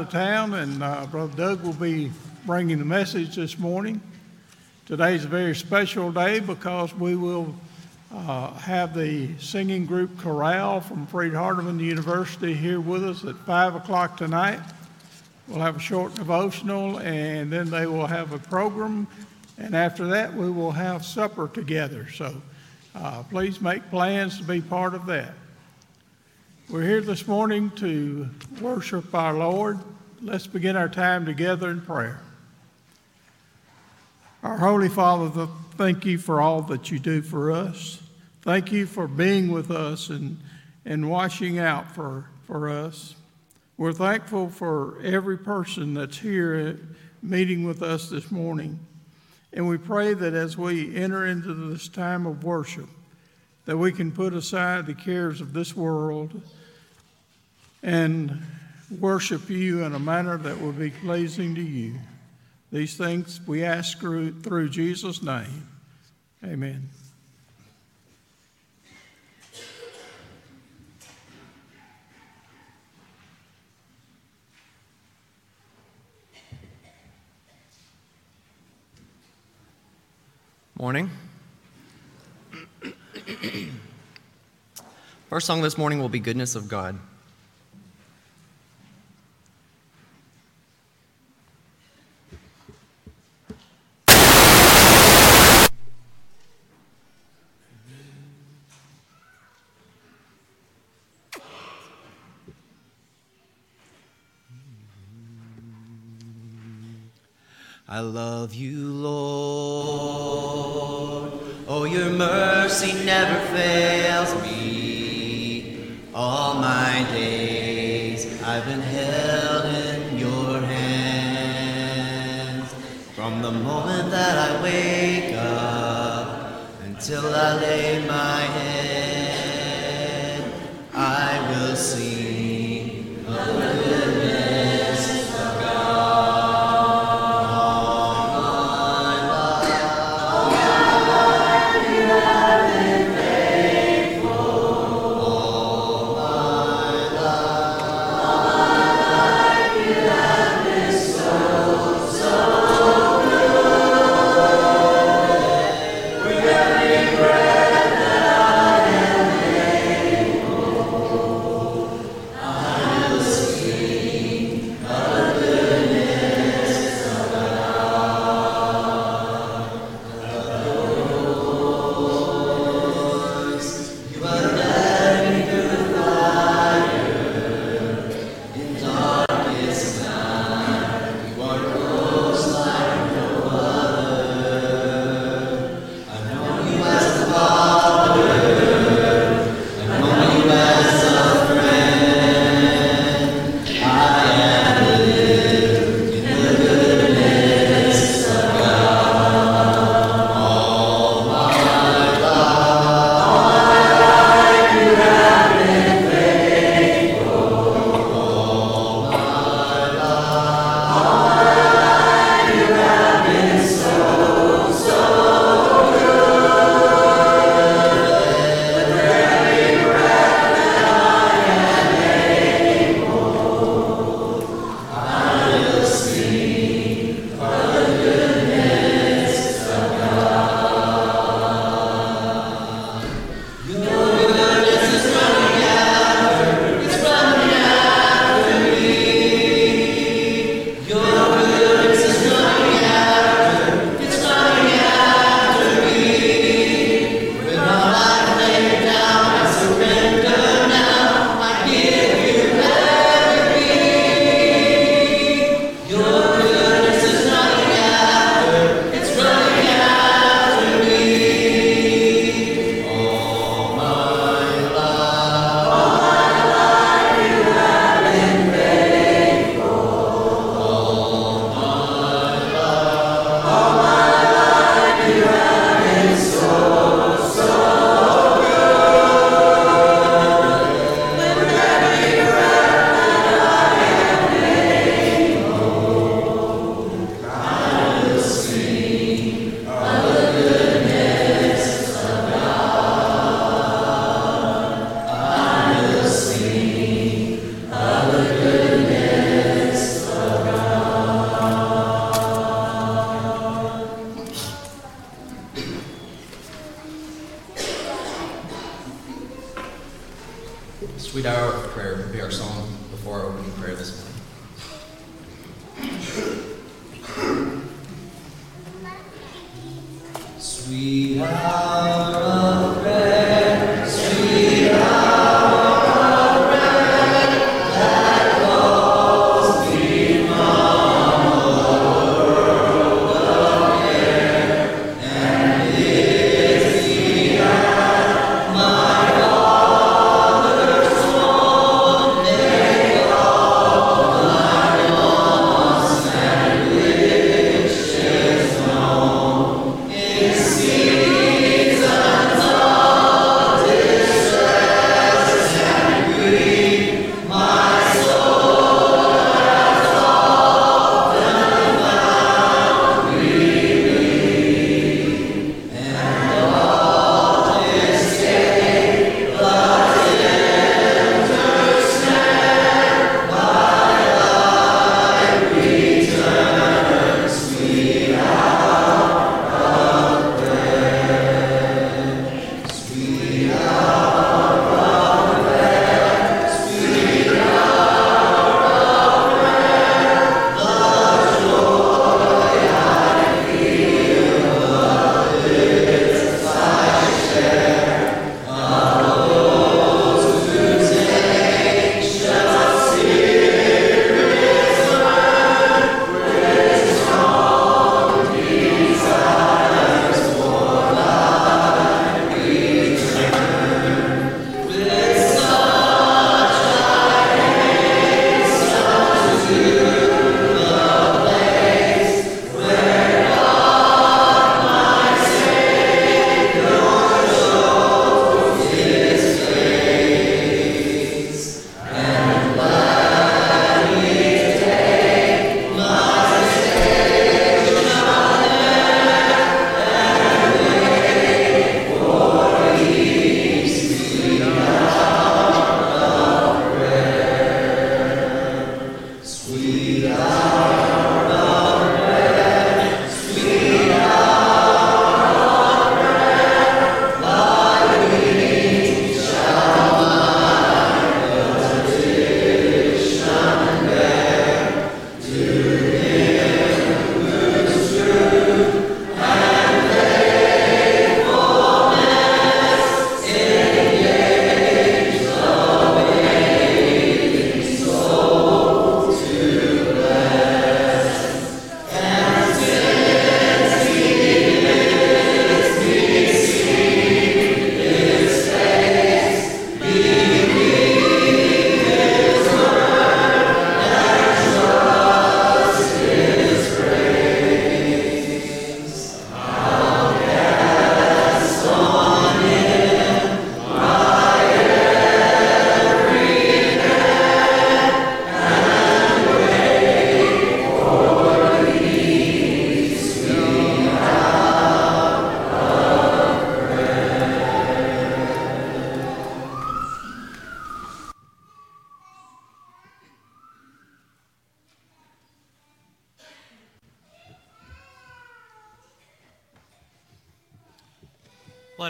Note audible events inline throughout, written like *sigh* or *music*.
out of town, and uh, Brother Doug will be bringing the message this morning. Today's a very special day because we will uh, have the singing group Chorale from Freed Hardeman University here with us at 5 o'clock tonight. We'll have a short devotional, and then they will have a program, and after that, we will have supper together. So uh, please make plans to be part of that. We're here this morning to worship our Lord. Let's begin our time together in prayer. Our Holy Father, thank you for all that you do for us. Thank you for being with us and, and watching out for, for us. We're thankful for every person that's here uh, meeting with us this morning. And we pray that as we enter into this time of worship, that we can put aside the cares of this world and worship you in a manner that will be pleasing to you. These things we ask through, through Jesus' name. Amen. Morning. First song this morning will be Goodness of God. I love you, Lord. Oh, your mercy never fails me. All my days I've been held in your hands. From the moment that I wake up until I lay my head,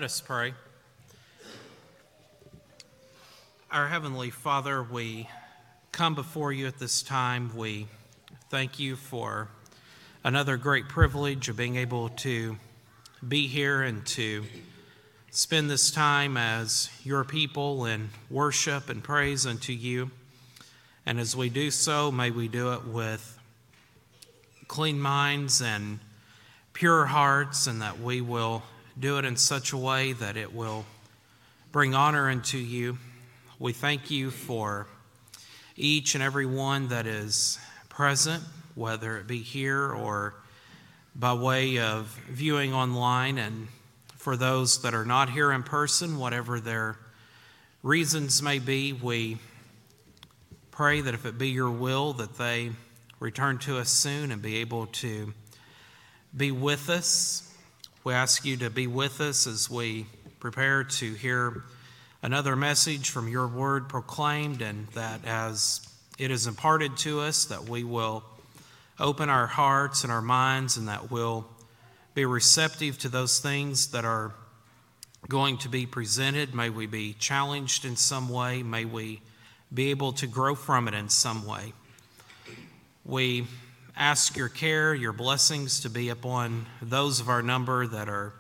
Let us pray. Our Heavenly Father, we come before you at this time. We thank you for another great privilege of being able to be here and to spend this time as your people in worship and praise unto you. And as we do so, may we do it with clean minds and pure hearts, and that we will do it in such a way that it will bring honor unto you. We thank you for each and every one that is present, whether it be here or by way of viewing online, and for those that are not here in person, whatever their reasons may be, we pray that if it be your will, that they return to us soon and be able to be with us we ask you to be with us as we prepare to hear another message from your word proclaimed, and that as it is imparted to us, that we will open our hearts and our minds, and that we'll be receptive to those things that are going to be presented. May we be challenged in some way. May we be able to grow from it in some way. We ask your care, your blessings to be upon those of our number that are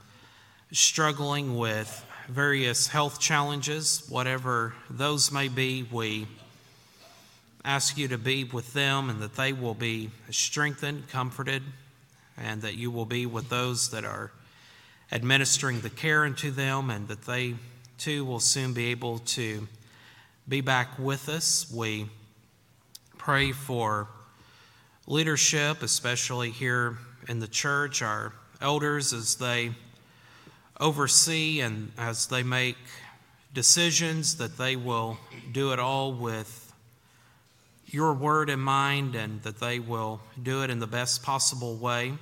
struggling with various health challenges, whatever those may be. We ask you to be with them and that they will be strengthened, comforted, and that you will be with those that are administering the care unto them, and that they too will soon be able to be back with us. We pray for leadership, especially here in the church, our elders as they oversee and as they make decisions, that they will do it all with your word in mind and that they will do it in the best possible way.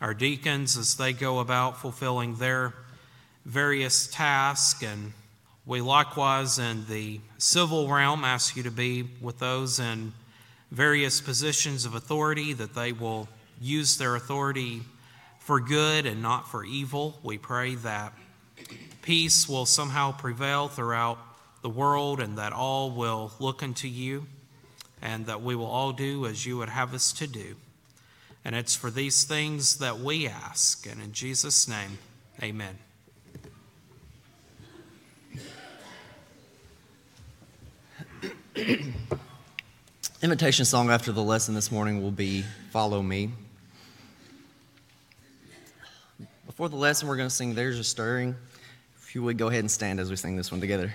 Our deacons, as they go about fulfilling their various tasks, and we likewise in the civil realm ask you to be with those in various positions of authority, that they will use their authority for good and not for evil. We pray that peace will somehow prevail throughout the world and that all will look unto you and that we will all do as you would have us to do. And it's for these things that we ask. And in Jesus' name, amen. *clears throat* Invitation song after the lesson this morning will be Follow Me. Before the lesson, we're going to sing There's a Stirring. If you would go ahead and stand as we sing this one together.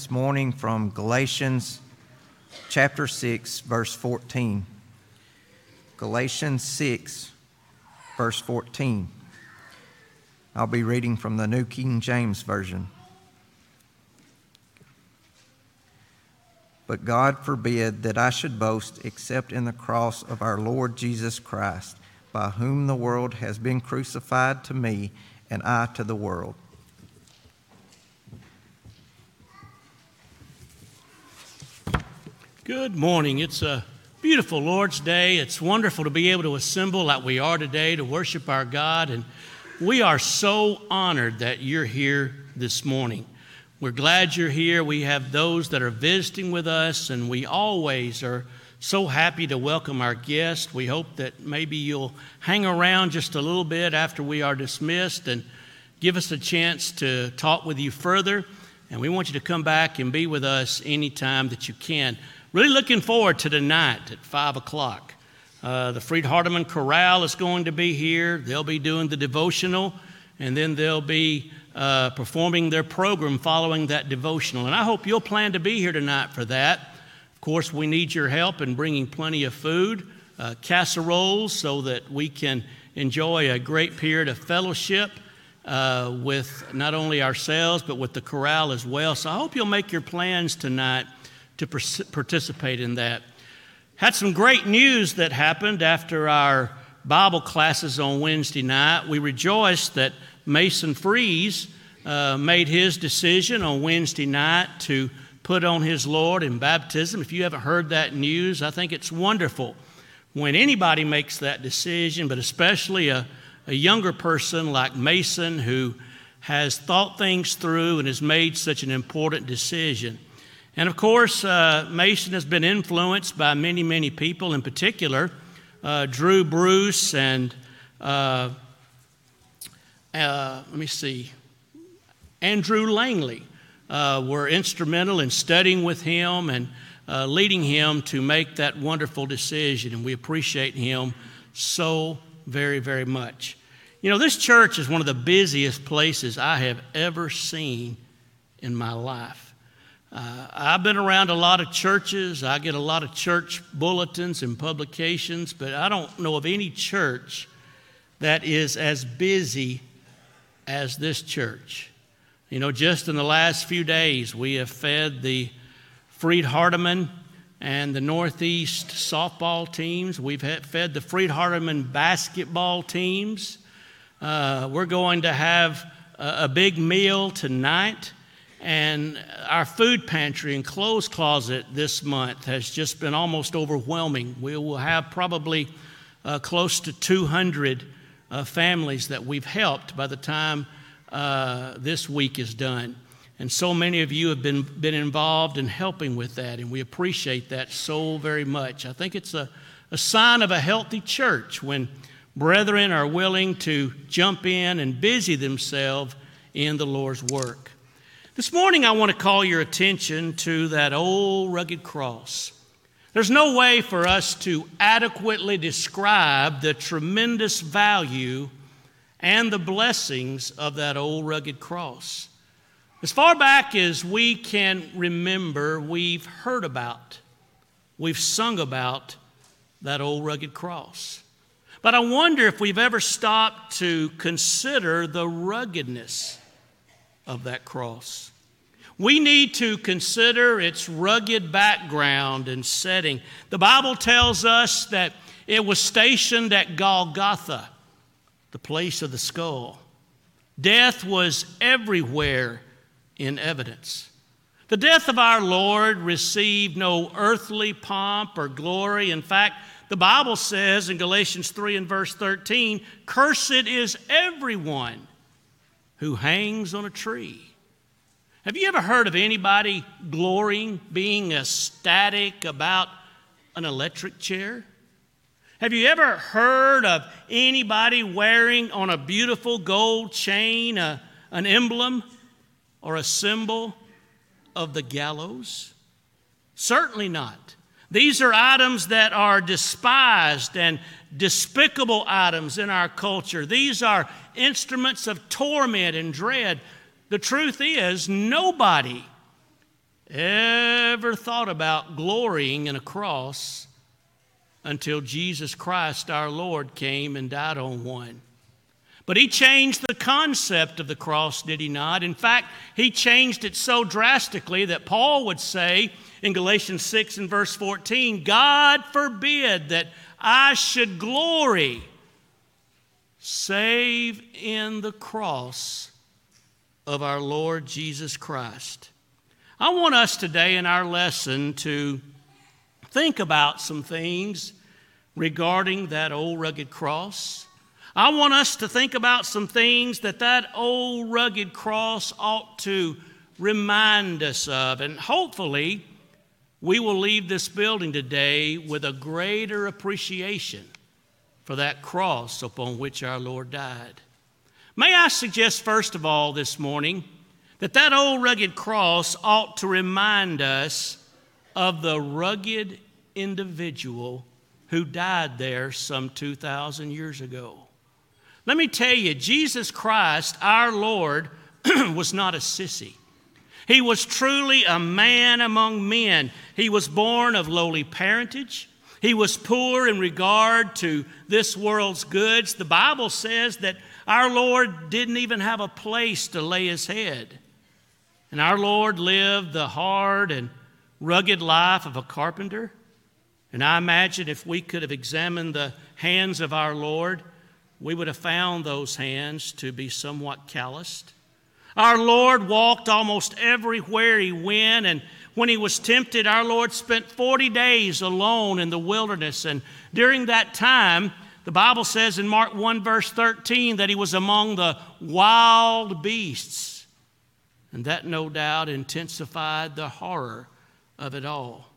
This morning from Galatians chapter 6, verse 14. Galatians 6, verse 14. I'll be reading from the New King James Version. But God forbid that I should boast except in the cross of our Lord Jesus Christ, by whom the world has been crucified to me and I to the world. Good morning. It's a beautiful Lord's Day. It's wonderful to be able to assemble like we are today to worship our God. And we are so honored that you're here this morning. We're glad you're here. We have those that are visiting with us, and we always are so happy to welcome our guests. We hope that maybe you'll hang around just a little bit after we are dismissed and give us a chance to talk with you further. And we want you to come back and be with us anytime that you can. Really looking forward to tonight at 5 o'clock. Uh, the Freed Hardeman Chorale is going to be here. They'll be doing the devotional, and then they'll be uh, performing their program following that devotional. And I hope you'll plan to be here tonight for that. Of course, we need your help in bringing plenty of food, uh, casseroles, so that we can enjoy a great period of fellowship uh, with not only ourselves, but with the chorale as well. So I hope you'll make your plans tonight to participate in that. Had some great news that happened after our Bible classes on Wednesday night. We rejoiced that Mason Freeze uh, made his decision on Wednesday night to put on his Lord in baptism. If you haven't heard that news, I think it's wonderful when anybody makes that decision, but especially a, a younger person like Mason who has thought things through and has made such an important decision. And of course, uh, Mason has been influenced by many, many people, in particular, uh, Drew Bruce and, uh, uh let me see, Andrew Langley uh, were instrumental in studying with him and uh, leading him to make that wonderful decision. And we appreciate him so very, very much. You know, this church is one of the busiest places I have ever seen in my life. Uh, I've been around a lot of churches. I get a lot of church bulletins and publications, but I don't know of any church that is as busy as this church. You know, just in the last few days, we have fed the Freed Hardeman and the Northeast softball teams. We've fed the Freed Hardeman basketball teams. Uh, we're going to have a, a big meal tonight. And our food pantry and clothes closet this month has just been almost overwhelming. We will have probably uh, close to 200 uh, families that we've helped by the time uh, this week is done. And so many of you have been, been involved in helping with that, and we appreciate that so very much. I think it's a, a sign of a healthy church when brethren are willing to jump in and busy themselves in the Lord's work. This morning, I want to call your attention to that old rugged cross. There's no way for us to adequately describe the tremendous value and the blessings of that old rugged cross. As far back as we can remember, we've heard about, we've sung about that old rugged cross. But I wonder if we've ever stopped to consider the ruggedness of that cross. We need to consider its rugged background and setting. The Bible tells us that it was stationed at Golgotha, the place of the skull. Death was everywhere in evidence. The death of our Lord received no earthly pomp or glory. In fact, the Bible says in Galatians 3 and verse 13, Cursed is everyone who hangs on a tree. Have you ever heard of anybody glorying, being ecstatic about an electric chair? Have you ever heard of anybody wearing on a beautiful gold chain a, an emblem or a symbol of the gallows? Certainly not. These are items that are despised and despicable items in our culture. These are instruments of torment and dread. The truth is, nobody ever thought about glorying in a cross until Jesus Christ our Lord came and died on one. But he changed the concept of the cross, did he not? In fact, he changed it so drastically that Paul would say in Galatians 6 and verse 14 God forbid that I should glory save in the cross of our Lord Jesus Christ. I want us today in our lesson to think about some things regarding that old rugged cross. I want us to think about some things that that old rugged cross ought to remind us of. And hopefully, we will leave this building today with a greater appreciation for that cross upon which our Lord died. May I suggest, first of all, this morning, that that old rugged cross ought to remind us of the rugged individual who died there some 2,000 years ago. Let me tell you, Jesus Christ, our Lord, *clears throat* was not a sissy. He was truly a man among men. He was born of lowly parentage. He was poor in regard to this world's goods. The Bible says that our Lord didn't even have a place to lay his head. And our Lord lived the hard and rugged life of a carpenter. And I imagine if we could have examined the hands of our Lord, we would have found those hands to be somewhat calloused. Our Lord walked almost everywhere he went, and when he was tempted, our Lord spent 40 days alone in the wilderness. And during that time, the Bible says in Mark 1, verse 13, that he was among the wild beasts. And that no doubt intensified the horror of it all.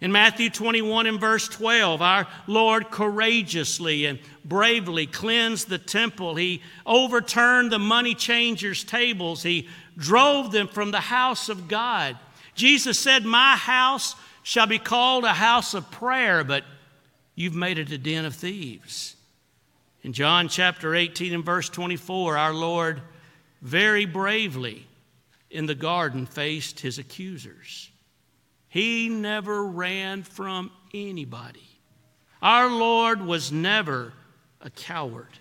In Matthew 21 and verse 12, our Lord courageously and bravely cleansed the temple. He overturned the money changers' tables. He drove them from the house of God. Jesus said, My house shall be called a house of prayer, but you've made it a den of thieves. In John chapter 18 and verse 24, our Lord very bravely in the garden faced his accusers. He never ran from anybody. Our Lord was never a coward.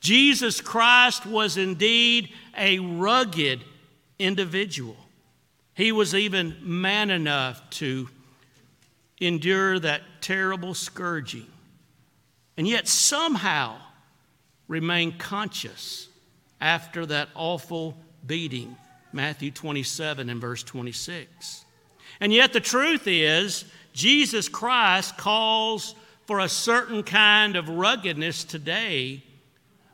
Jesus Christ was indeed a rugged individual. He was even man enough to endure that terrible scourging, and yet somehow remain conscious after that awful beating. Matthew 27 and verse 26. And yet, the truth is, Jesus Christ calls for a certain kind of ruggedness today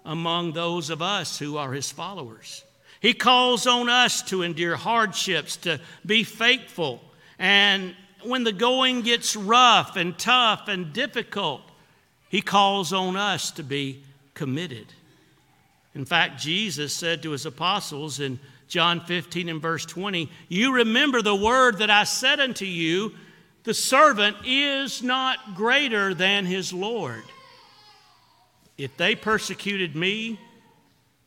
among those of us who are his followers. He calls on us to endure hardships, to be faithful. And when the going gets rough and tough and difficult, he calls on us to be committed. In fact, Jesus said to his apostles in John 15 and verse 20, You remember the word that I said unto you, the servant is not greater than his Lord. If they persecuted me,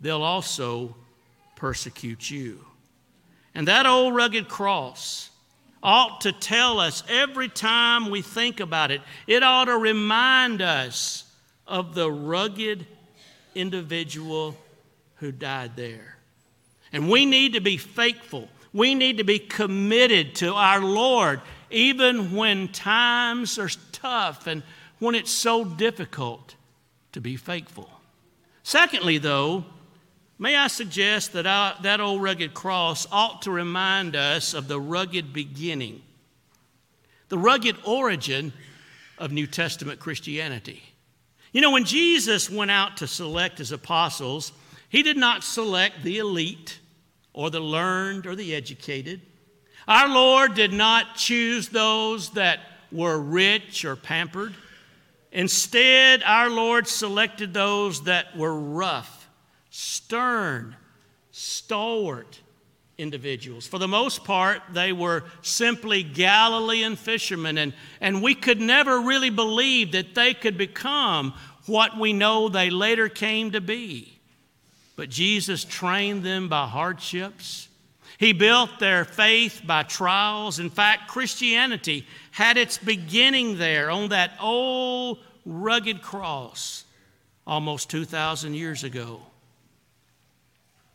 they'll also persecute you. And that old rugged cross ought to tell us every time we think about it, it ought to remind us of the rugged individual who died there. And we need to be faithful. We need to be committed to our Lord, even when times are tough and when it's so difficult to be faithful. Secondly, though, may I suggest that that old rugged cross ought to remind us of the rugged beginning, the rugged origin of New Testament Christianity. You know, when Jesus went out to select his apostles, he did not select the elite or the learned or the educated. Our Lord did not choose those that were rich or pampered. Instead, our Lord selected those that were rough, stern, stalwart individuals. For the most part, they were simply Galilean fishermen, and, and we could never really believe that they could become what we know they later came to be. But Jesus trained them by hardships. He built their faith by trials. In fact, Christianity had its beginning there on that old rugged cross almost 2,000 years ago.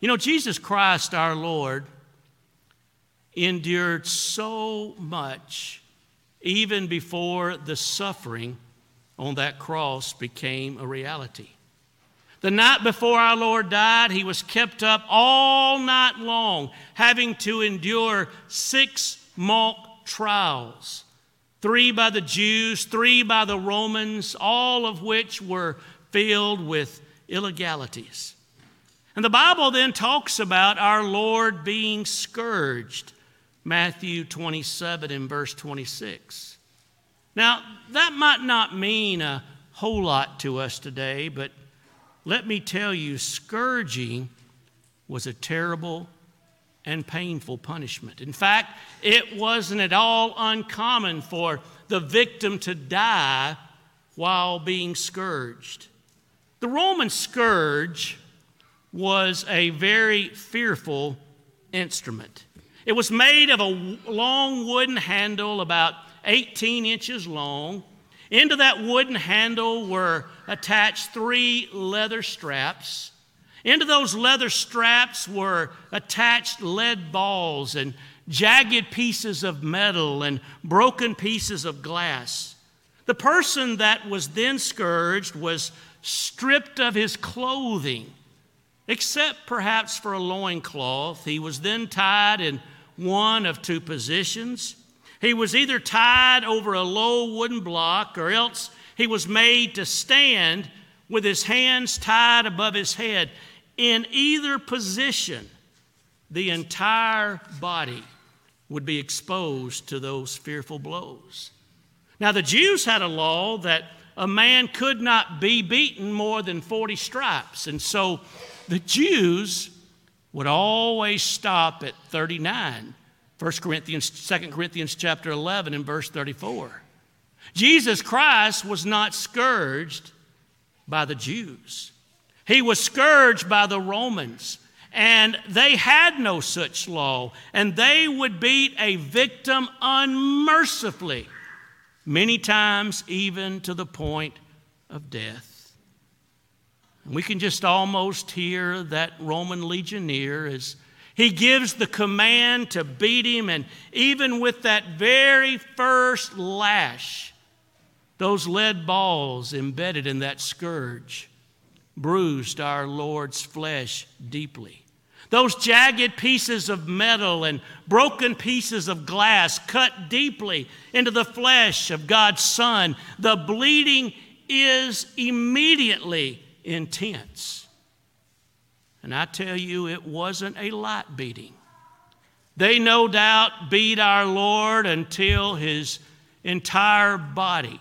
You know, Jesus Christ, our Lord, endured so much even before the suffering on that cross became a reality. The night before our Lord died, he was kept up all night long, having to endure six mock trials three by the Jews, three by the Romans, all of which were filled with illegalities. And the Bible then talks about our Lord being scourged, Matthew 27 and verse 26. Now, that might not mean a whole lot to us today, but let me tell you, scourging was a terrible and painful punishment. In fact, it wasn't at all uncommon for the victim to die while being scourged. The Roman scourge was a very fearful instrument. It was made of a long wooden handle about 18 inches long. Into that wooden handle were attached three leather straps. Into those leather straps were attached lead balls and jagged pieces of metal and broken pieces of glass. The person that was then scourged was stripped of his clothing, except perhaps for a loincloth. He was then tied in one of two positions. He was either tied over a low wooden block or else he was made to stand with his hands tied above his head. In either position, the entire body would be exposed to those fearful blows. Now, the Jews had a law that a man could not be beaten more than 40 stripes. And so the Jews would always stop at 39. 1 Corinthians, 2 Corinthians chapter 11 and verse 34. Jesus Christ was not scourged by the Jews. He was scourged by the Romans, and they had no such law, and they would beat a victim unmercifully, many times even to the point of death. And we can just almost hear that Roman legionnaire as he gives the command to beat him, and even with that very first lash, those lead balls embedded in that scourge bruised our Lord's flesh deeply. Those jagged pieces of metal and broken pieces of glass cut deeply into the flesh of God's Son. The bleeding is immediately intense. And I tell you, it wasn't a light beating. They no doubt beat our Lord until his entire body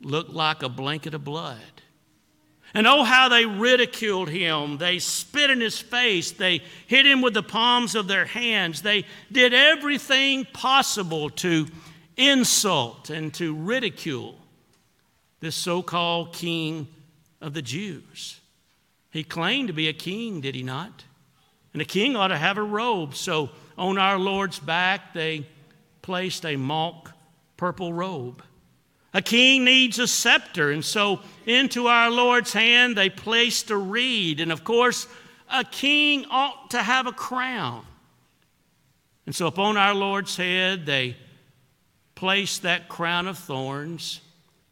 looked like a blanket of blood. And oh, how they ridiculed him. They spit in his face. They hit him with the palms of their hands. They did everything possible to insult and to ridicule this so called king of the Jews. He claimed to be a king, did he not? And a king ought to have a robe. So on our Lord's back, they placed a mock purple robe. A king needs a scepter, and so into our Lord's hand they placed a reed. And of course, a king ought to have a crown. And so upon our Lord's head they placed that crown of thorns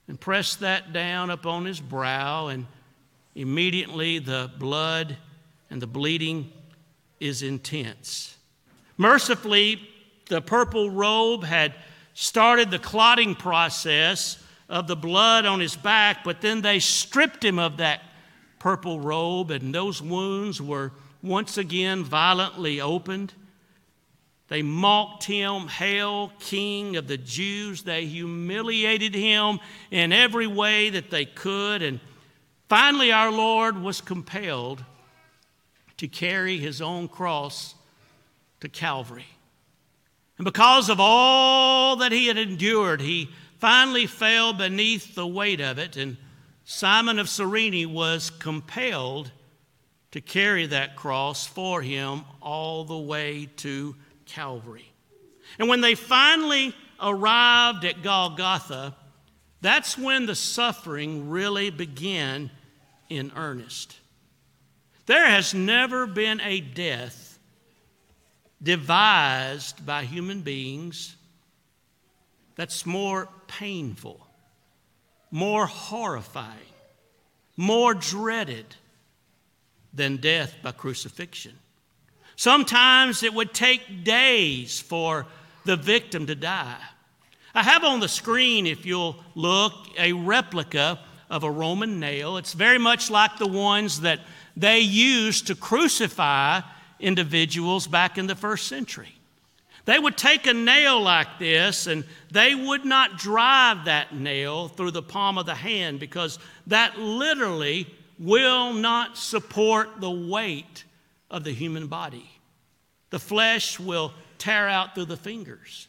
and pressed that down upon his brow, and immediately the blood and the bleeding is intense. Mercifully, the purple robe had started the clotting process of the blood on his back, but then they stripped him of that purple robe, and those wounds were once again violently opened. They mocked him, Hail, King of the Jews. They humiliated him in every way that they could. And finally, our Lord was compelled to carry his own cross to Calvary. And because of all that he had endured, he finally fell beneath the weight of it, and Simon of Cyrene was compelled to carry that cross for him all the way to Calvary. And when they finally arrived at Golgotha, that's when the suffering really began in earnest. There has never been a death devised by human beings that's more painful, more horrifying, more dreaded than death by crucifixion. Sometimes it would take days for the victim to die. I have on the screen, if you'll look, a replica of a Roman nail. It's very much like the ones that they used to crucify individuals back in the first century. They would take a nail like this and they would not drive that nail through the palm of the hand because that literally will not support the weight of the human body. The flesh will tear out through the fingers.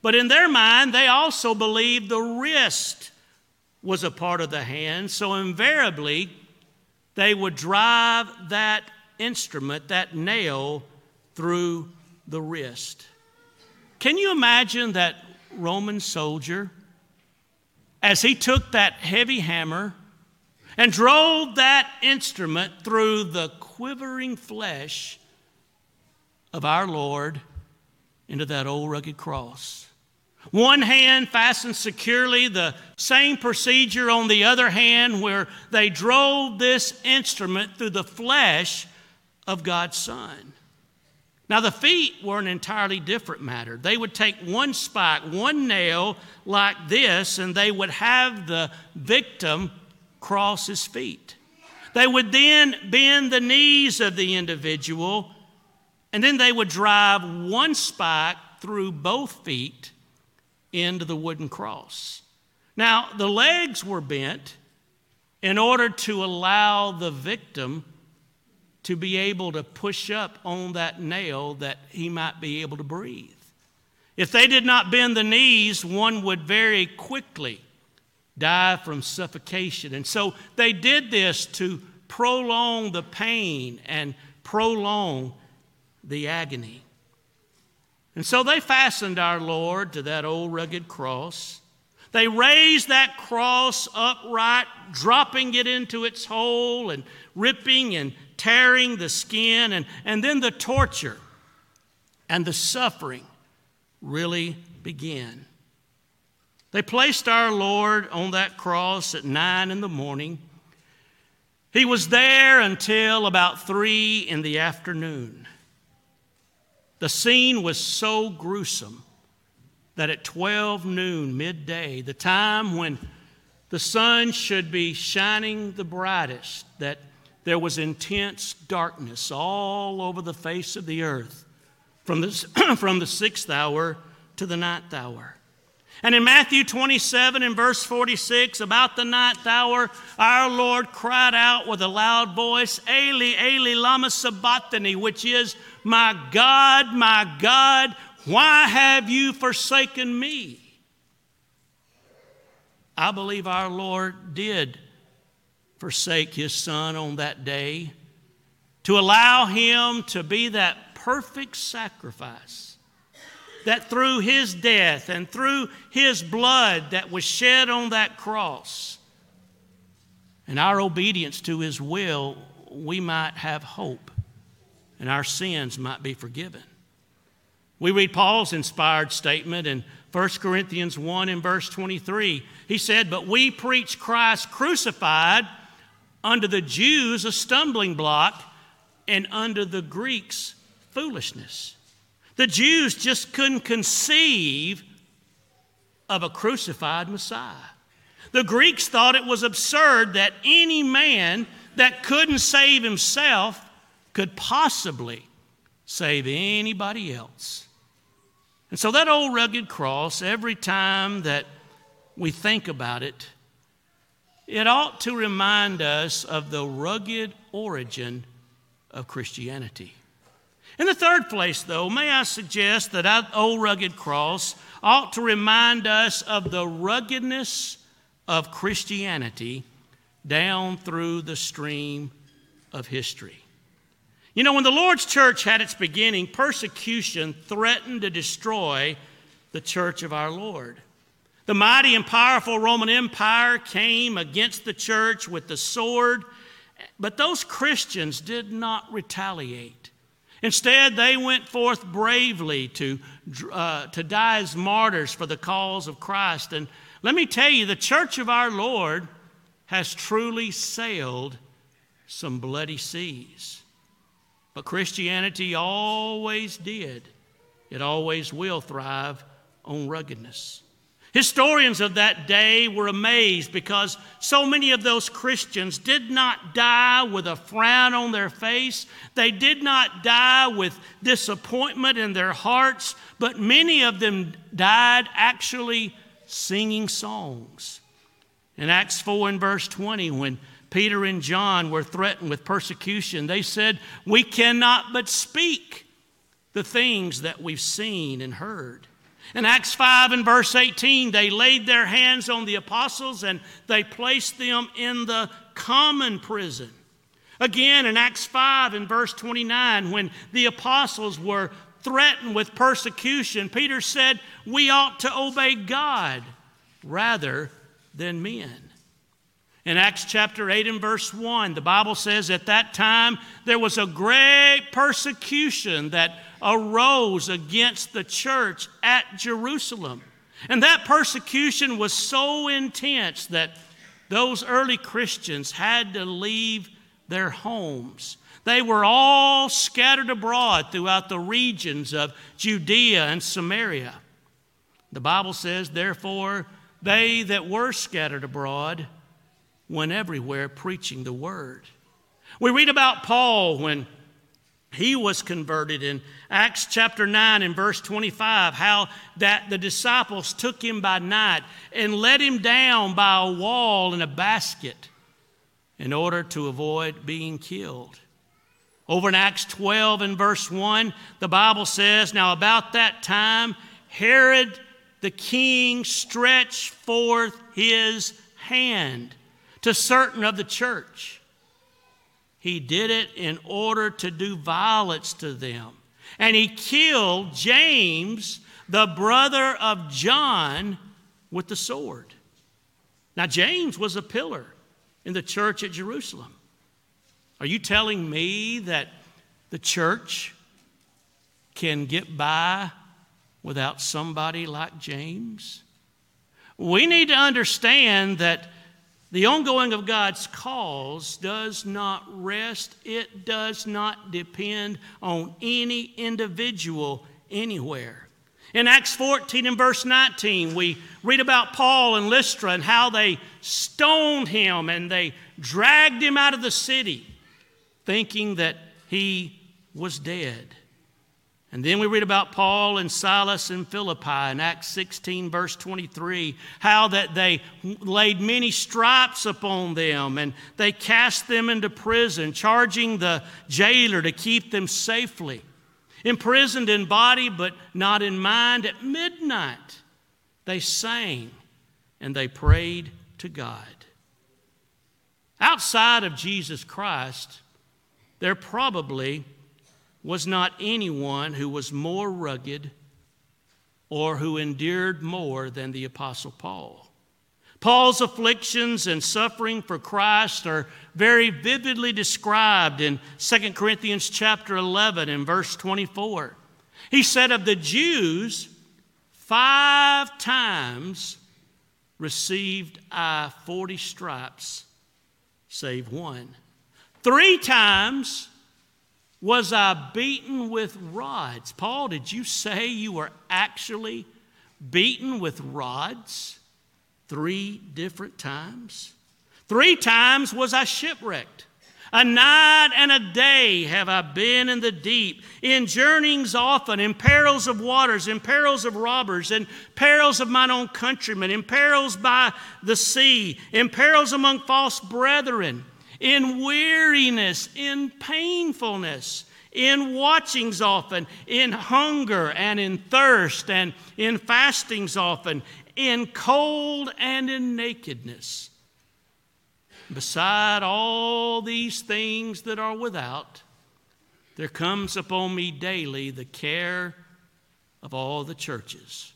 But in their mind, they also believed the wrist was a part of the hand, so invariably they would drive that instrument, that nail, through the wrist. Can you imagine that Roman soldier as he took that heavy hammer and drove that instrument through the quivering flesh of our Lord into that old rugged cross? One hand fastened securely, the same procedure on the other hand, where they drove this instrument through the flesh of God's Son. Now, the feet were an entirely different matter. They would take one spike, one nail like this, and they would have the victim cross his feet. They would then bend the knees of the individual, and then they would drive one spike through both feet into the wooden cross. Now, the legs were bent in order to allow the victim to be able to push up on that nail that he might be able to breathe. If they did not bend the knees, one would very quickly die from suffocation. And so they did this to prolong the pain and prolong the agony. And so they fastened our Lord to that old rugged cross. They raised that cross upright, dropping it into its hole and ripping and tearing the skin. And, and then the torture and the suffering really began. They placed our Lord on that cross at nine in the morning. He was there until about three in the afternoon. The scene was so gruesome that at 12 noon, midday, the time when the sun should be shining the brightest, that there was intense darkness all over the face of the earth from the, *clears throat* from the sixth hour to the ninth hour. And in Matthew 27 and verse 46, about the ninth hour, our Lord cried out with a loud voice, Eli, Eli, lama sabachthani, which is, My God, my God, why have you forsaken me? I believe our Lord did forsake his son on that day to allow him to be that perfect sacrifice that through his death and through his blood that was shed on that cross and our obedience to his will, we might have hope and our sins might be forgiven. We read Paul's inspired statement in 1 Corinthians 1 and verse 23. He said, But we preach Christ crucified, unto the Jews a stumbling block, and unto the Greeks foolishness. The Jews just couldn't conceive of a crucified Messiah. The Greeks thought it was absurd that any man that couldn't save himself could possibly save anybody else. And so, that old rugged cross, every time that we think about it, it ought to remind us of the rugged origin of Christianity. In the third place, though, may I suggest that that old rugged cross ought to remind us of the ruggedness of Christianity down through the stream of history. You know, when the Lord's church had its beginning, persecution threatened to destroy the church of our Lord. The mighty and powerful Roman Empire came against the church with the sword But those Christians did not retaliate. Instead, they went forth bravely to, uh, to die as martyrs for the cause of Christ. And let me tell you, the church of our Lord has truly sailed some bloody seas. But Christianity always did, it always will thrive on ruggedness. Historians of that day were amazed because so many of those Christians did not die with a frown on their face. They did not die with disappointment in their hearts, but many of them died actually singing songs. In Acts 4 and verse 20, when Peter and John were threatened with persecution, they said, We cannot but speak the things that we've seen and heard. In Acts 5 and verse 18, they laid their hands on the apostles and they placed them in the common prison. Again, in Acts 5 and verse 29, when the apostles were threatened with persecution, Peter said, We ought to obey God rather than men. In Acts chapter 8 and verse 1, the Bible says at that time there was a great persecution that arose against the church at Jerusalem. And that persecution was so intense that those early Christians had to leave their homes. They were all scattered abroad throughout the regions of Judea and Samaria. The Bible says, therefore, they that were scattered abroad went everywhere preaching the word. We read about Paul when he was converted in Acts chapter 9 and verse 25, how that the disciples took him by night and let him down by a wall in a basket in order to avoid being killed. Over in Acts 12 and verse 1, the Bible says, Now about that time, Herod the king stretched forth his hand to certain of the church he did it in order to do violence to them. And he killed James, the brother of John, with the sword. Now, James was a pillar in the church at Jerusalem. Are you telling me that the church can get by without somebody like James? We need to understand that the ongoing of God's cause does not rest, it does not depend on any individual anywhere. In Acts 14 and verse 19, we read about Paul and Lystra and how they stoned him and they dragged him out of the city, thinking that he was dead. And then we read about Paul and Silas in Philippi in Acts 16, verse 23, how that they laid many stripes upon them and they cast them into prison, charging the jailer to keep them safely. Imprisoned in body, but not in mind, at midnight they sang and they prayed to God. Outside of Jesus Christ, there probably was not anyone who was more rugged or who endured more than the Apostle Paul. Paul's afflictions and suffering for Christ are very vividly described in 2 Corinthians chapter 11 and verse 24. He said of the Jews, five times received I 40 stripes, save one. Three times was I beaten with rods? Paul, did you say you were actually beaten with rods three different times? Three times was I shipwrecked. A night and a day have I been in the deep, in journeyings often, in perils of waters, in perils of robbers, in perils of mine own countrymen, in perils by the sea, in perils among false brethren in weariness, in painfulness, in watchings often, in hunger and in thirst, and in fastings often, in cold and in nakedness. Beside all these things that are without, there comes upon me daily the care of all the churches.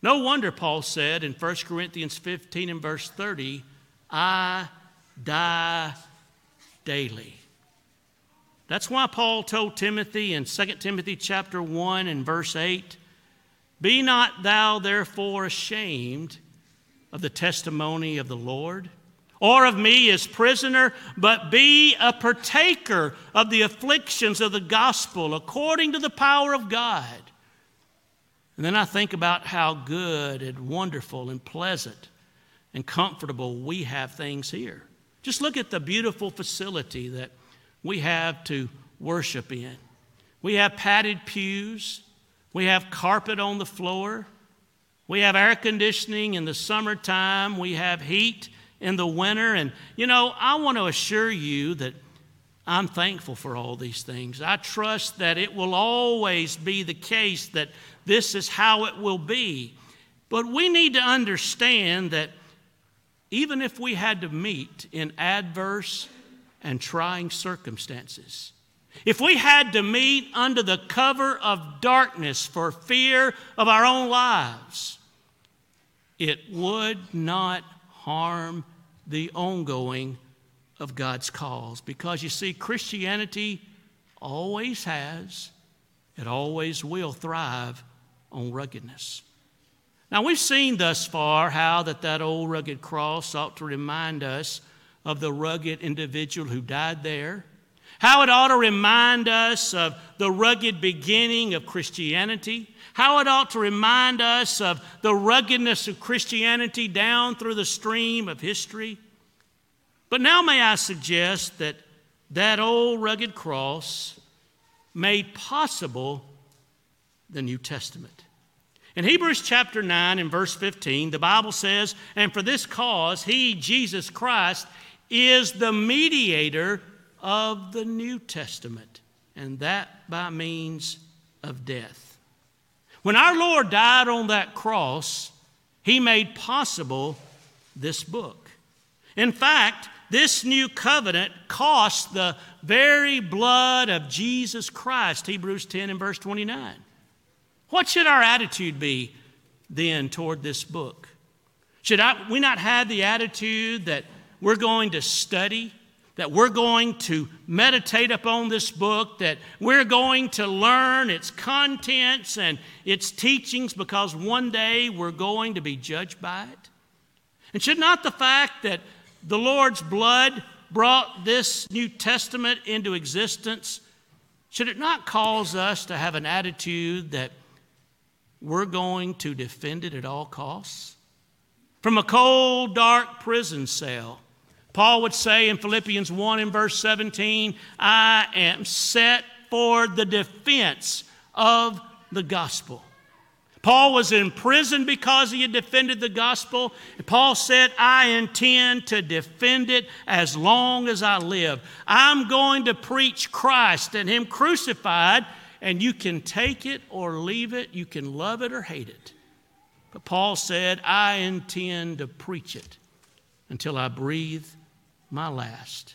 No wonder Paul said in 1 Corinthians 15 and verse 30, I die daily. That's why Paul told Timothy in 2 Timothy chapter 1 and verse 8, Be not thou therefore ashamed of the testimony of the Lord, or of me as prisoner, but be a partaker of the afflictions of the gospel according to the power of God. And then I think about how good and wonderful and pleasant and comfortable we have things here. Just look at the beautiful facility that we have to worship in. We have padded pews, we have carpet on the floor, we have air conditioning in the summertime, we have heat in the winter. And, you know, I want to assure you that I'm thankful for all these things. I trust that it will always be the case that this is how it will be. But we need to understand that even if we had to meet in adverse and trying circumstances, if we had to meet under the cover of darkness for fear of our own lives, it would not harm the ongoing of God's cause. Because you see, Christianity always has, it always will thrive on ruggedness. Now, we've seen thus far how that, that old rugged cross ought to remind us of the rugged individual who died there, how it ought to remind us of the rugged beginning of Christianity, how it ought to remind us of the ruggedness of Christianity down through the stream of history. But now, may I suggest that that old rugged cross made possible the New Testament. In Hebrews chapter 9 and verse 15, the Bible says, And for this cause, he, Jesus Christ, is the mediator of the New Testament, and that by means of death. When our Lord died on that cross, he made possible this book. In fact, this new covenant cost the very blood of Jesus Christ, Hebrews 10 and verse 29. What should our attitude be then toward this book? Should I, we not have the attitude that we're going to study, that we're going to meditate upon this book, that we're going to learn its contents and its teachings because one day we're going to be judged by it? And should not the fact that the Lord's blood brought this New Testament into existence, should it not cause us to have an attitude that we're going to defend it at all costs. From a cold, dark prison cell, Paul would say in Philippians 1 and verse 17, I am set for the defense of the gospel. Paul was in prison because he had defended the gospel. Paul said, I intend to defend it as long as I live. I'm going to preach Christ and Him crucified and you can take it or leave it, you can love it or hate it. But Paul said, I intend to preach it until I breathe my last.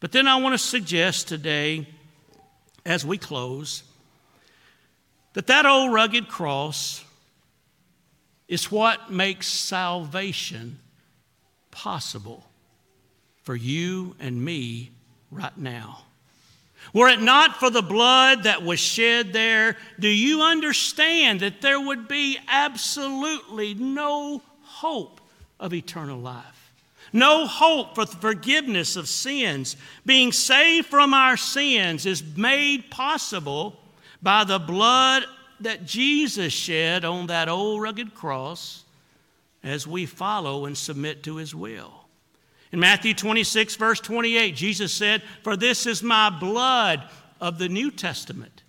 But then I want to suggest today, as we close, that that old rugged cross is what makes salvation possible for you and me right now. Were it not for the blood that was shed there, do you understand that there would be absolutely no hope of eternal life? No hope for the forgiveness of sins. Being saved from our sins is made possible by the blood that Jesus shed on that old rugged cross as we follow and submit to his will. In Matthew 26, verse 28, Jesus said, For this is my blood of the New Testament,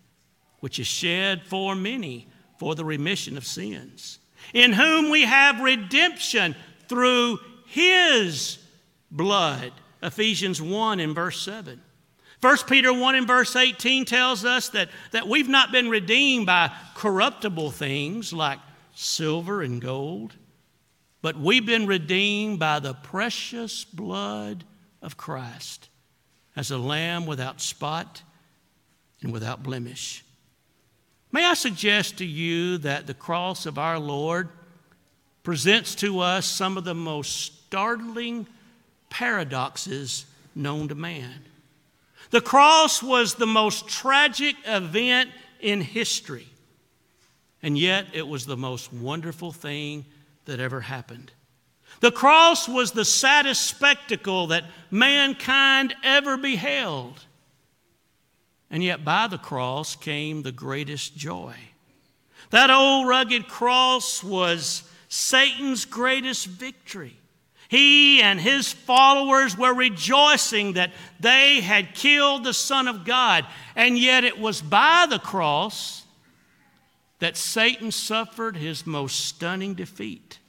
which is shed for many for the remission of sins, in whom we have redemption through his blood. Ephesians 1 in verse 7. 1 Peter 1 in verse 18 tells us that, that we've not been redeemed by corruptible things like silver and gold but we've been redeemed by the precious blood of Christ as a lamb without spot and without blemish. May I suggest to you that the cross of our Lord presents to us some of the most startling paradoxes known to man. The cross was the most tragic event in history, and yet it was the most wonderful thing that ever happened. The cross was the saddest spectacle that mankind ever beheld. And yet, by the cross came the greatest joy. That old rugged cross was Satan's greatest victory. He and his followers were rejoicing that they had killed the Son of God. And yet, it was by the cross that Satan suffered his most stunning defeat.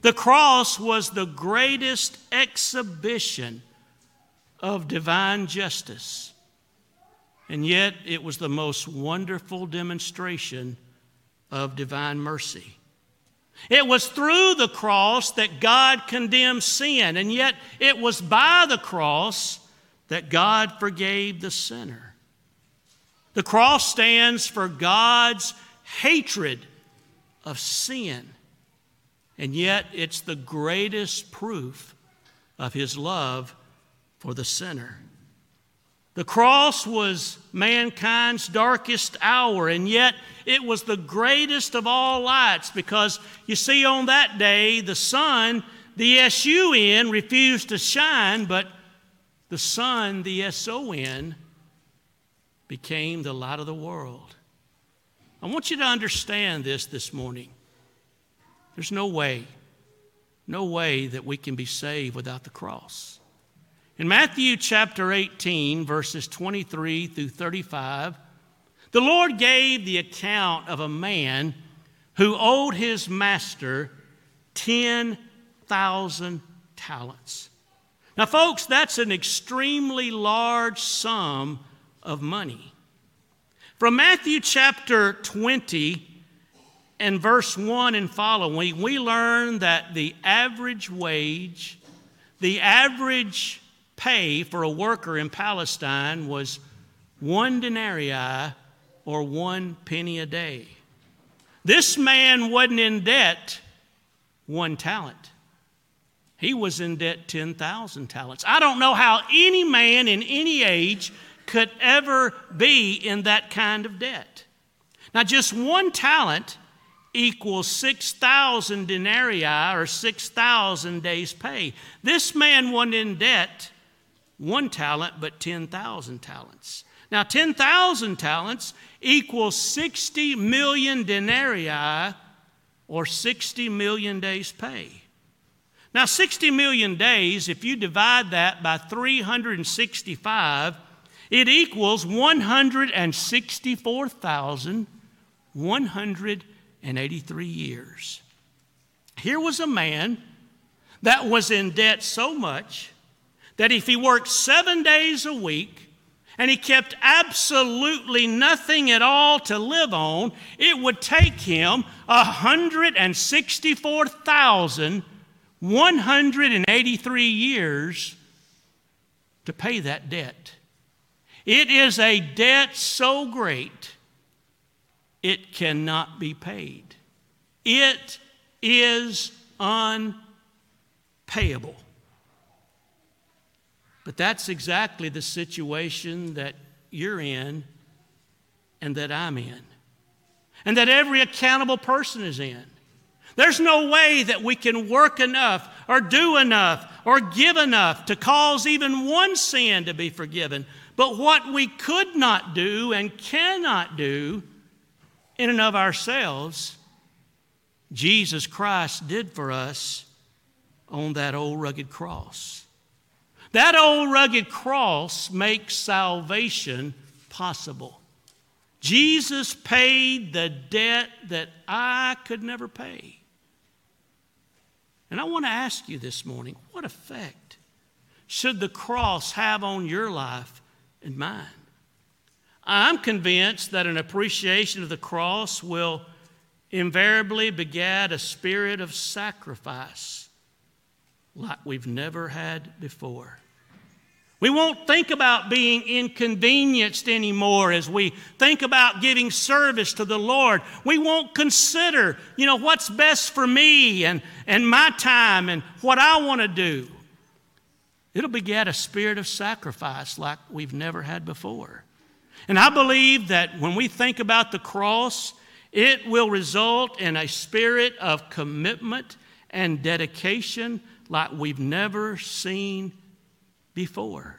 The cross was the greatest exhibition of divine justice, and yet it was the most wonderful demonstration of divine mercy. It was through the cross that God condemned sin, and yet it was by the cross that God forgave the sinner. The cross stands for God's hatred of sin. And yet, it's the greatest proof of his love for the sinner. The cross was mankind's darkest hour, and yet it was the greatest of all lights because you see, on that day, the sun, the S U N, refused to shine, but the sun, the S O N, became the light of the world. I want you to understand this this morning. There's no way, no way that we can be saved without the cross. In Matthew chapter 18, verses 23 through 35, the Lord gave the account of a man who owed his master 10,000 talents. Now, folks, that's an extremely large sum of money. From Matthew chapter 20, and verse 1 and following, we learn that the average wage, the average pay for a worker in Palestine was one denarii or one penny a day. This man wasn't in debt one talent. He was in debt 10,000 talents. I don't know how any man in any age could ever be in that kind of debt. Now, just one talent equals 6,000 denarii or 6,000 days' pay. This man wasn't in debt one talent, but 10,000 talents. Now, 10,000 talents equals 60 million denarii or 60 million days' pay. Now, 60 million days, if you divide that by 365, it equals 164,183 years. Here was a man that was in debt so much that if he worked seven days a week and he kept absolutely nothing at all to live on, it would take him 164,183 years to pay that debt. It is a debt so great it cannot be paid. It is unpayable. But that's exactly the situation that you're in and that I'm in, and that every accountable person is in. There's no way that we can work enough or do enough or give enough to cause even one sin to be forgiven. But what we could not do and cannot do in and of ourselves, Jesus Christ did for us on that old rugged cross. That old rugged cross makes salvation possible. Jesus paid the debt that I could never pay. And I want to ask you this morning what effect should the cross have on your life and mine? I'm convinced that an appreciation of the cross will invariably beget a spirit of sacrifice like we've never had before. We won't think about being inconvenienced anymore as we think about giving service to the Lord. We won't consider, you know, what's best for me and, and my time and what I want to do. It'll beget a spirit of sacrifice like we've never had before. And I believe that when we think about the cross, it will result in a spirit of commitment and dedication like we've never seen before.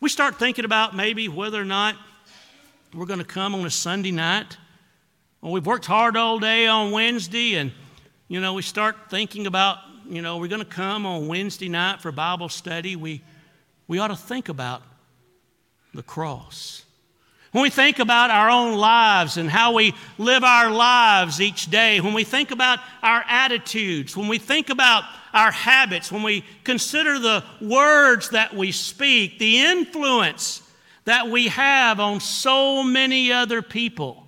We start thinking about maybe whether or not we're going to come on a Sunday night. Well, we've worked hard all day on Wednesday, and, you know, we start thinking about, you know, we're going to come on Wednesday night for Bible study. We, we ought to think about the cross. When we think about our own lives and how we live our lives each day, when we think about our attitudes, when we think about our habits, when we consider the words that we speak, the influence that we have on so many other people,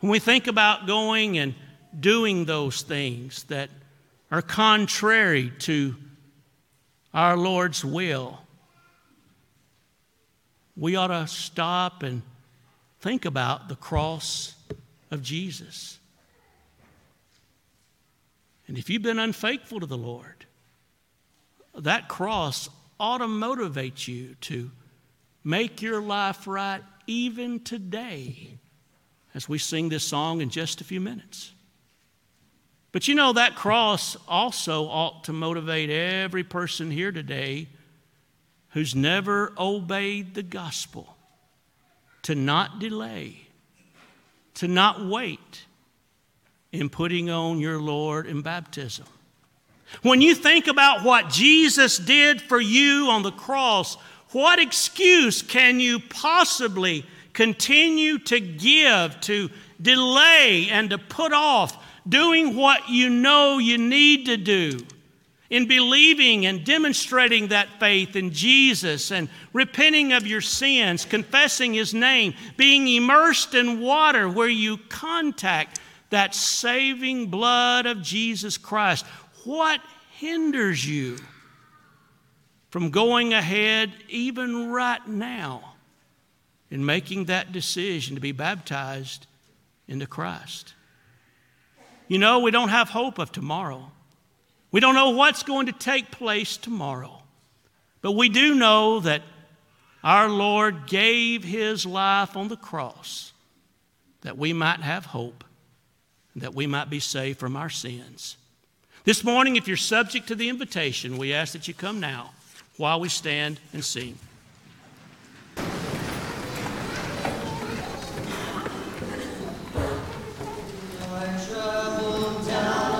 when we think about going and doing those things that are contrary to our Lord's will, we ought to stop and think about the cross of Jesus. And if you've been unfaithful to the Lord, that cross ought to motivate you to make your life right even today as we sing this song in just a few minutes. But you know, that cross also ought to motivate every person here today who's never obeyed the gospel to not delay, to not wait in putting on your Lord in baptism. When you think about what Jesus did for you on the cross, what excuse can you possibly continue to give to delay and to put off doing what you know you need to do? in believing and demonstrating that faith in Jesus and repenting of your sins, confessing His name, being immersed in water where you contact that saving blood of Jesus Christ. What hinders you from going ahead, even right now, in making that decision to be baptized into Christ? You know, we don't have hope of tomorrow. We don't know what's going to take place tomorrow, but we do know that our Lord gave his life on the cross that we might have hope, that we might be saved from our sins. This morning, if you're subject to the invitation, we ask that you come now while we stand and sing. Amen.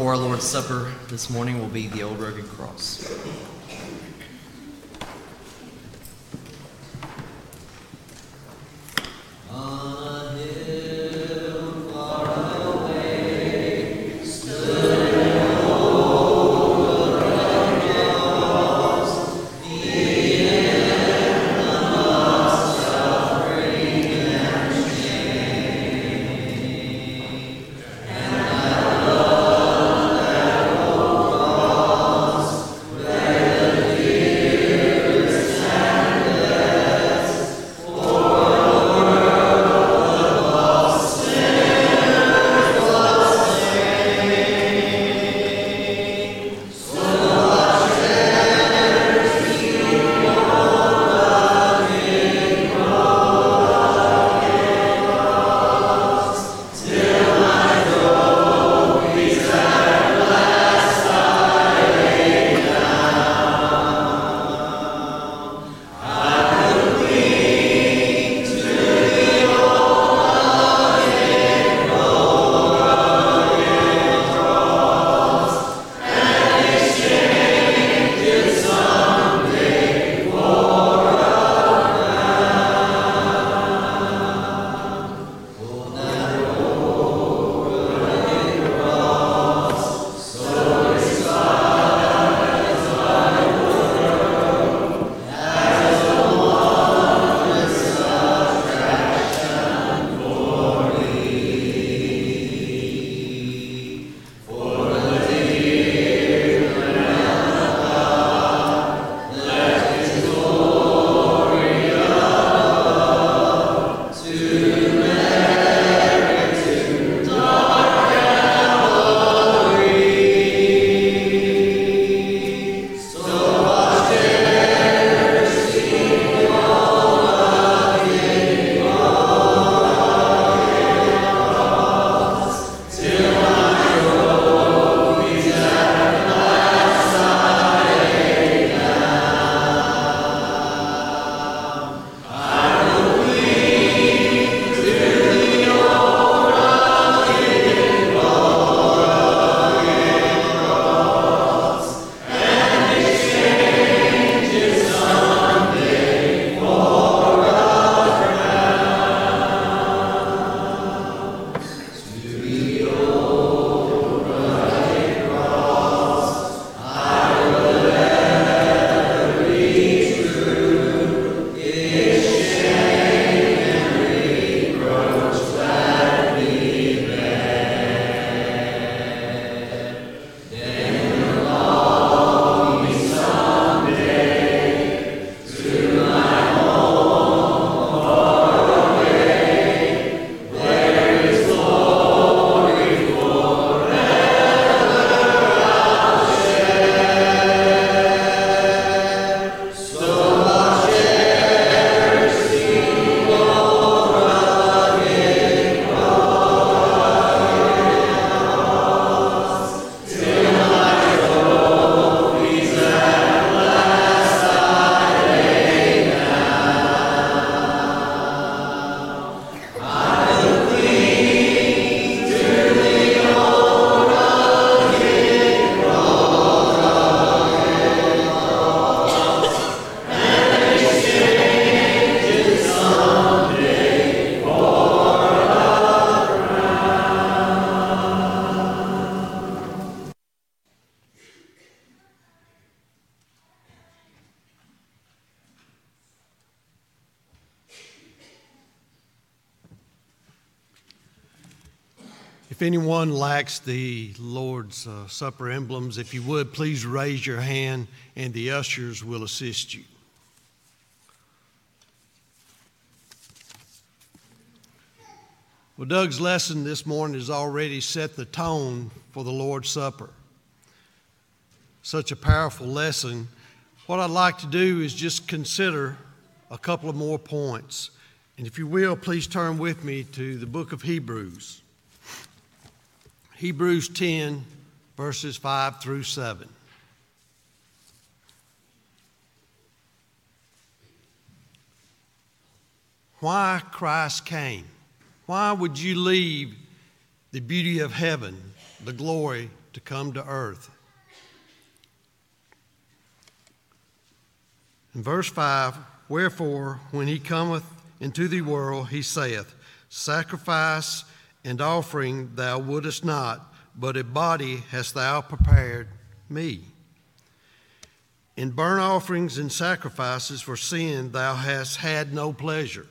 Before our Lord's Supper this morning will be The Old Rugged Cross. Anyone lacks the Lord's uh, Supper emblems, if you would, please raise your hand and the ushers will assist you. Well, Doug's lesson this morning has already set the tone for the Lord's Supper. Such a powerful lesson. What I'd like to do is just consider a couple of more points. And if you will, please turn with me to the book of Hebrews. Hebrews 10, verses 5 through 7. Why Christ came. Why would you leave the beauty of heaven, the glory to come to earth. In verse 5, wherefore, when he cometh into the world, he saith, Sacrifice and offering thou wouldest not, but a body hast thou prepared me. In burnt offerings and sacrifices for sin thou hast had no pleasure.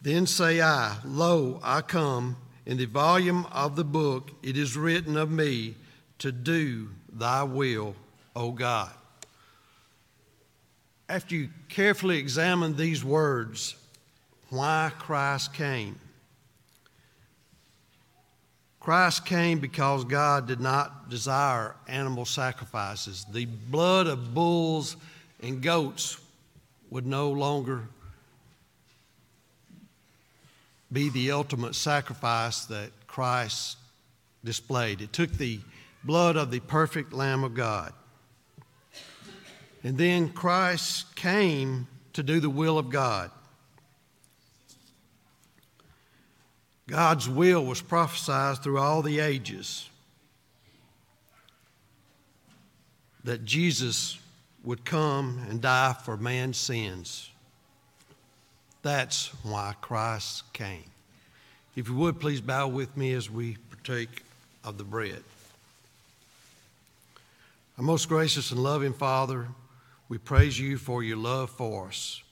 Then say I, Lo, I come. In the volume of the book it is written of me to do thy will, O God. After you carefully examine these words, why Christ came. Christ came because God did not desire animal sacrifices. The blood of bulls and goats would no longer be the ultimate sacrifice that Christ displayed. It took the blood of the perfect Lamb of God. And then Christ came to do the will of God. God's will was prophesied through all the ages that Jesus would come and die for man's sins. That's why Christ came. If you would, please bow with me as we partake of the bread. Our most gracious and loving Father, we praise you for your love for us.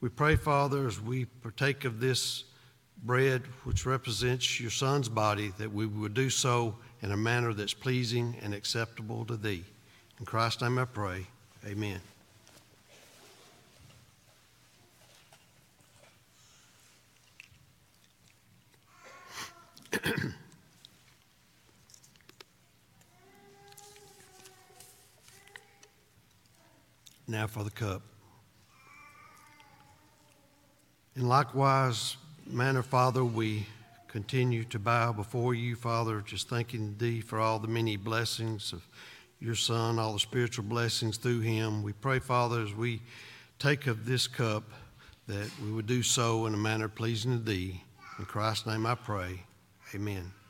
We pray, Father, as we partake of this bread, which represents your Son's body, that we would do so in a manner that's pleasing and acceptable to Thee. In Christ's name I pray. Amen. now for the cup. And likewise manner, Father, we continue to bow before you, Father, just thanking Thee for all the many blessings of your Son, all the spiritual blessings through Him. We pray, Father, as we take of this cup, that we would do so in a manner pleasing to Thee. In Christ's name I pray. Amen.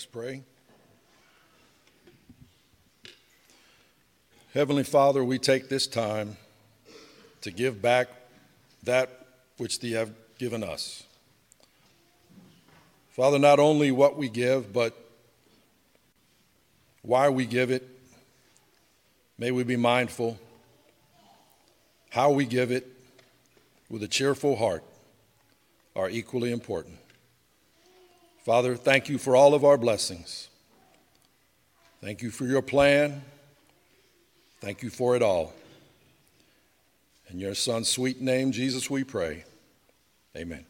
Us pray. Heavenly Father, we take this time to give back that which Thee have given us. Father, not only what we give, but why we give it. May we be mindful how we give it with a cheerful heart are equally important. Father, thank you for all of our blessings. Thank you for your plan. Thank you for it all. In your Son's sweet name, Jesus, we pray. Amen.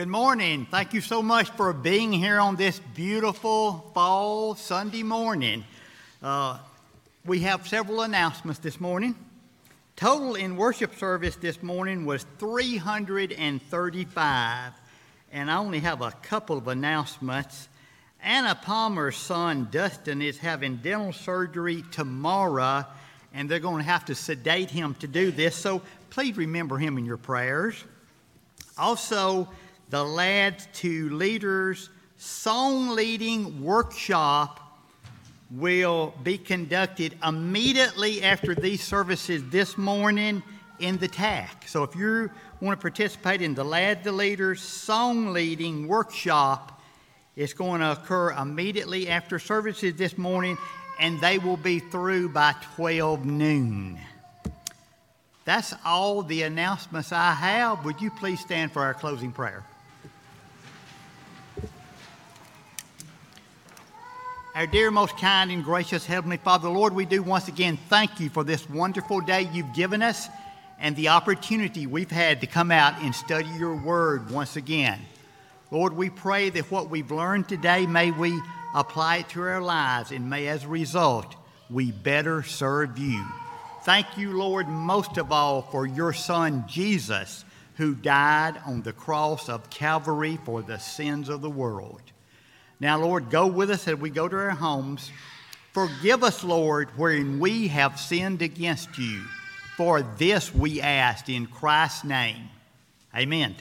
Good morning. Thank you so much for being here on this beautiful fall Sunday morning. Uh, we have several announcements this morning. Total in worship service this morning was 335, and I only have a couple of announcements. Anna Palmer's son Dustin is having dental surgery tomorrow, and they're going to have to sedate him to do this, so please remember him in your prayers. Also, the Lads to Leaders Song Leading Workshop will be conducted immediately after these services this morning in the TAC. So if you want to participate in the Lad to Leaders Song Leading Workshop, it's going to occur immediately after services this morning, and they will be through by 12 noon. That's all the announcements I have. Would you please stand for our closing prayer? Our dear, most kind, and gracious Heavenly Father, Lord, we do once again thank you for this wonderful day you've given us and the opportunity we've had to come out and study your word once again. Lord, we pray that what we've learned today, may we apply it to our lives, and may as a result, we better serve you. Thank you, Lord, most of all for your Son, Jesus, who died on the cross of Calvary for the sins of the world. Now, Lord, go with us as we go to our homes. Forgive us, Lord, wherein we have sinned against you. For this we ask in Christ's name. Amen.